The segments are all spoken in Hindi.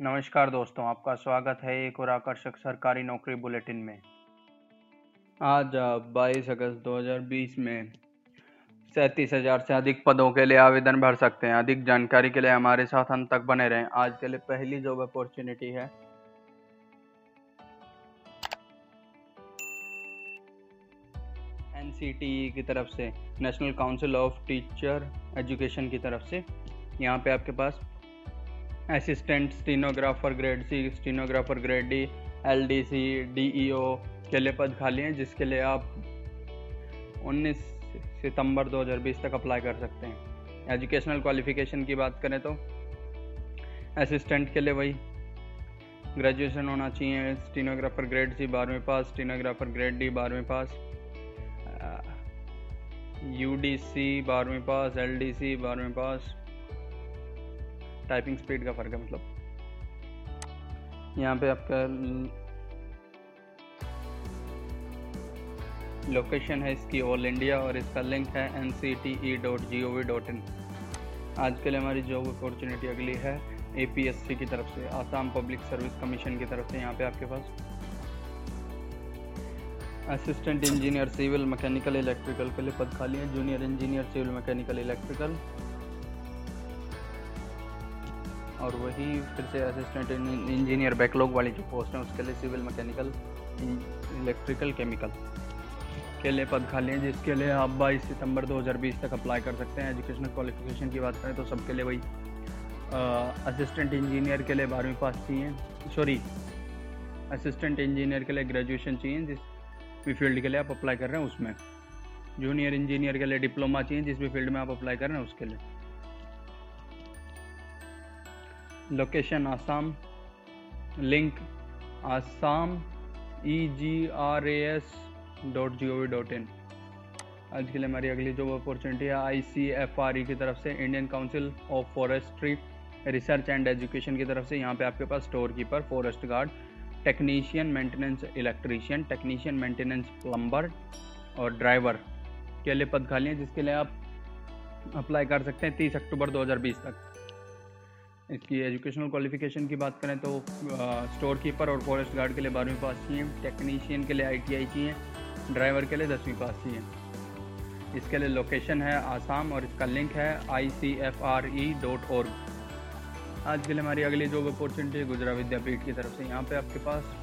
नमस्कार दोस्तों, आपका स्वागत है एक और आकर्षक सरकारी नौकरी बुलेटिन में। आज आप 22 अगस्त 2020 में सैंतीस हज़ार से अधिक पदों के लिए आवेदन भर सकते हैं। अधिक जानकारी के लिए हमारे साथ अंत तक बने रहें। आज के लिए पहली जॉब अपॉर्चुनिटी है। एन की तरफ़ से National Council of Teacher Education की तरफ़ से। यहाँ पे आपके पास assistant stenographer grade C stenographer grade D L D C D E O के लिए पद खाली हैं, जिसके लिए आप 19 सितंबर 2020 तक अप्लाई कर सकते हैं। एजुकेशनल क्वालिफिकेशन की बात करें तो असिस्टेंट के लिए वही ग्रेजुएशन होना चाहिए स्टीनोग्राफर ग्रेड सी बारहवीं पास स्टीनोग्राफर ग्रेड डी बारहवीं पास यू डी सी बारहवीं पास एल डी सी बारहवीं पास टाइपिंग स्पीड का फ़र्क है मतलब। यहाँ पे आपका लोकेशन है इसकी ऑल इंडिया और इसका लिंक है N C T E dot G O V dot in आज के लिए हमारी जॉब अपॉर्चुनिटी अगली है ए पी एस सी की तरफ़ से, आसाम पब्लिक सर्विस कमीशन की तरफ़ से, यहाँ पे आपके पास। Assistant engineer civil mechanical electrical के लिए पद खाली है junior engineer civil mechanical electrical और वही फिर से असिस्टेंट इंजीनियर बैकलॉग वाली जो पोस्ट है, उसके लिए सिविल मैकेनिकल इलेक्ट्रिकल केमिकल के लिए पद खाली हैं, जिसके लिए आप बाईस सितंबर 2020 तक अप्लाई कर सकते हैं। एजुकेशनल क्वालिफिकेशन की बात करें तो सबके लिए वही असिस्टेंट इंजीनियर के लिए बारहवीं पास चाहिए सॉरी असिस्टेंट इंजीनियर के लिए ग्रेजुएशन चाहिए, जिस भी फ़ील्ड के लिए आप अप्लाई कर रहे हैं, उसमें। जूनियर इंजीनियर के लिए डिप्लोमा चाहिए, जिस भी फ़ील्ड में आप अप्लाई कर रहे हैं, उसके लिए। Location Assam link Assam E G R A S dot G O V dot in आज के लिए हमारी अगली जॉब अपॉर्चुनिटी है आई सी एफ़ आर ई की तरफ़ से Indian Council of Forestry Research and Education की तरफ़ से। यहाँ पे आपके पास store keeper forest guard technician maintenance electrician technician maintenance plumber और ड्राइवर के लिए पद खाली हैं, जिसके लिए आप अप्लाई कर सकते हैं तीस अक्टूबर 2020 तक। इसकी एजुकेशनल क्वालिफिकेशन की बात करें तो स्टोर कीपर और फॉरेस्ट गार्ड के लिए बारहवीं पास चाहिए टेक्नीशियन के लिए आईटीआई चाहिए ड्राइवर के लिए दसवीं पास चाहिए। इसके लिए लोकेशन है आसाम और इसका लिंक है I C F R E dot और आज के लिए हमारी अगली जॉब अपॉर्चुनिटी गुजरात विद्यापीठ की तरफ़ से। यहाँ पे आपके पास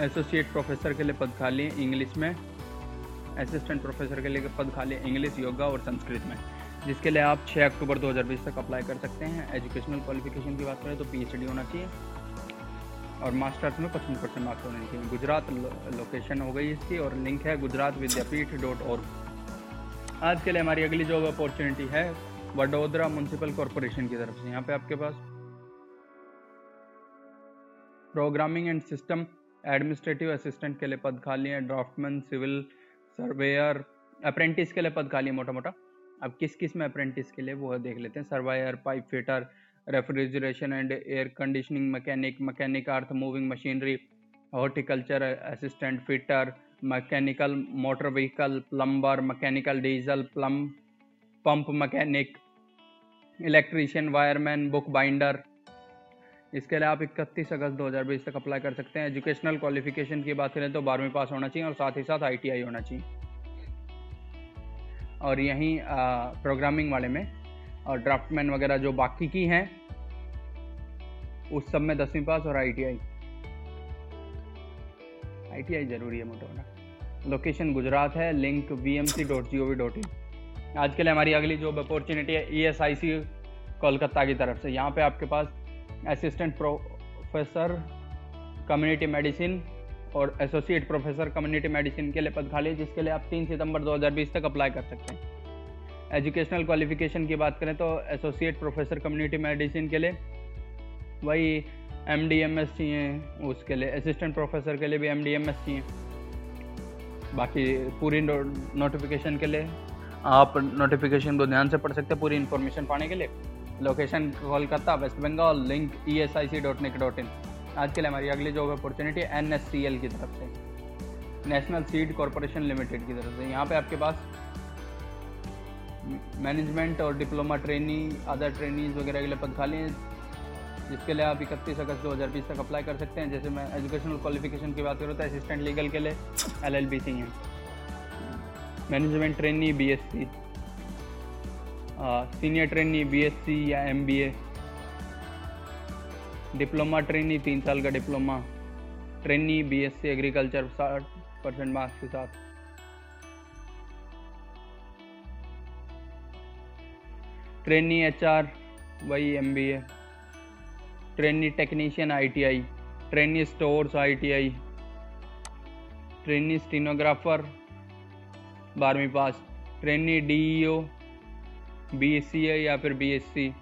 एसोसिएट प्रोफेसर के लिए पद खाली इंग्लिश में असिस्टेंट प्रोफेसर के लिए पद खाली इंग्लिश योगा और संस्कृत में। जिसके लिए आप 6 अक्टूबर 2020 तक अप्लाई कर सकते हैं। एजुकेशनल क्वालिफिकेशन की बात करें तो पीएचडी होना चाहिए। और मास्टर्स में पचपन परसेंट मार्क्स होने चाहिए। गुजरात लोकेशन हो गई इसकी और लिंक है गुजरात विद्यापीठ डॉट और आज के लिए हमारी अगली जॉब अपॉर्चुनिटी है वडोदरा म्यूनसिपल कॉरपोरेशन की तरफ़ से। यहाँ पे आपके पास programming and system administrative assistant के लिए पद खाली है ड्राफ्टमैन सिविल सर्वेयर अप्रेंटिस के लिए पद खाली है मोटा मोटा अब किस किसमें अप्रेंटिस के लिए, वो देख लेते हैं। Surveyor pipe fitter refrigeration and air conditioning mechanic mechanic earth moving machinery horticulture assistant fitter mechanical motor vehicle plumber mechanical diesel plum pump mechanic electrician wireman book binder इसके लिए आप इकतीस अगस्त 2020 तक अप्लाई कर सकते हैं। एजुकेशनल क्वालिफिकेशन की बात करें तो बारहवीं पास होना चाहिए और साथ ही साथ आईटीआई होना चाहिए। और यहीं प्रोग्रामिंग वाले में। और ड्राफ्टमैन वगैरह जो बाकी की हैं, उस सब में दसवीं पास और आईटीआई आईटीआई ज़रूरी है मोटा लोकेशन गुजरात है link V M C dot G O V dot in आज के लिए हमारी अगली जॉब अपॉर्चुनिटी है ई एस आई सी कोलकाता की तरफ़ से। यहाँ पे आपके पास असिस्टेंट प्रोफेसर कम्युनिटी मेडिसिन और एसोसिएट प्रोफेसर कम्युनिटी मेडिसिन के लिए पद खाली, जिसके लिए आप तीन सितंबर 2020 तक अप्लाई कर सकते हैं। एजुकेशनल क्वालिफिकेशन की बात करें तो एसोसिएट प्रोफेसर कम्युनिटी मेडिसिन के लिए वही एम डी एम एस चाहिए, उसके लिए असिस्टेंट प्रोफेसर के लिए भी एम डी एम एस चाहिए। बाकी पूरी नोटिफिकेशन के लिए आप नोटिफिकेशन को ध्यान से पढ़ सकते हैं पूरी इन्फॉर्मेशन पाने के लिए। Location Kolkata West Bengal link E S I C dot NIC dot in आज के लिए हमारी अगली job opportunity N S C L की तरफ़ से। नेशनल सीड कॉरपोरेशन लिमिटेड की तरफ़ से। यहाँ पे आपके पास मैनेजमेंट और डिप्लोमा ट्रेनी अदर ट्रेनीज वगैरह के लिए पद खाली हैं, जिसके लिए आप इकतीस अगस्त 2020 तक अप्लाई कर सकते हैं। जैसे मैं एजुकेशनल क्वालिफिकेशन की बात करूँ तो असिस्टेंट लीगल के लिए एल एल बी सी हैं management trainee B S C senior trainee B S C या M B A diploma trainee तीन साल का diploma. Trainee B S C agriculture साठ परसेंट मार्क्स के साथ। ट्रेनी एच आर वही M B A trainee technician I T I trainee stores I T I trainee stenographer बारहवीं पास trainee D E O B S C है या फिर बी एस सी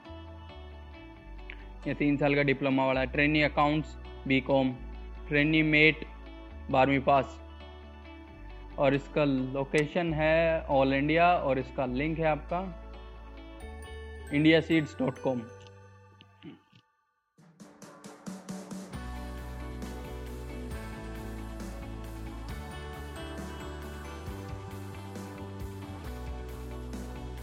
या तीन साल का डिप्लोमा वाला है। Trainee accounts B com trainee mate, बारहवीं पास। और इसका लोकेशन है ऑल इंडिया और इसका लिंक है आपका इंडिया सीड्स डॉट कॉम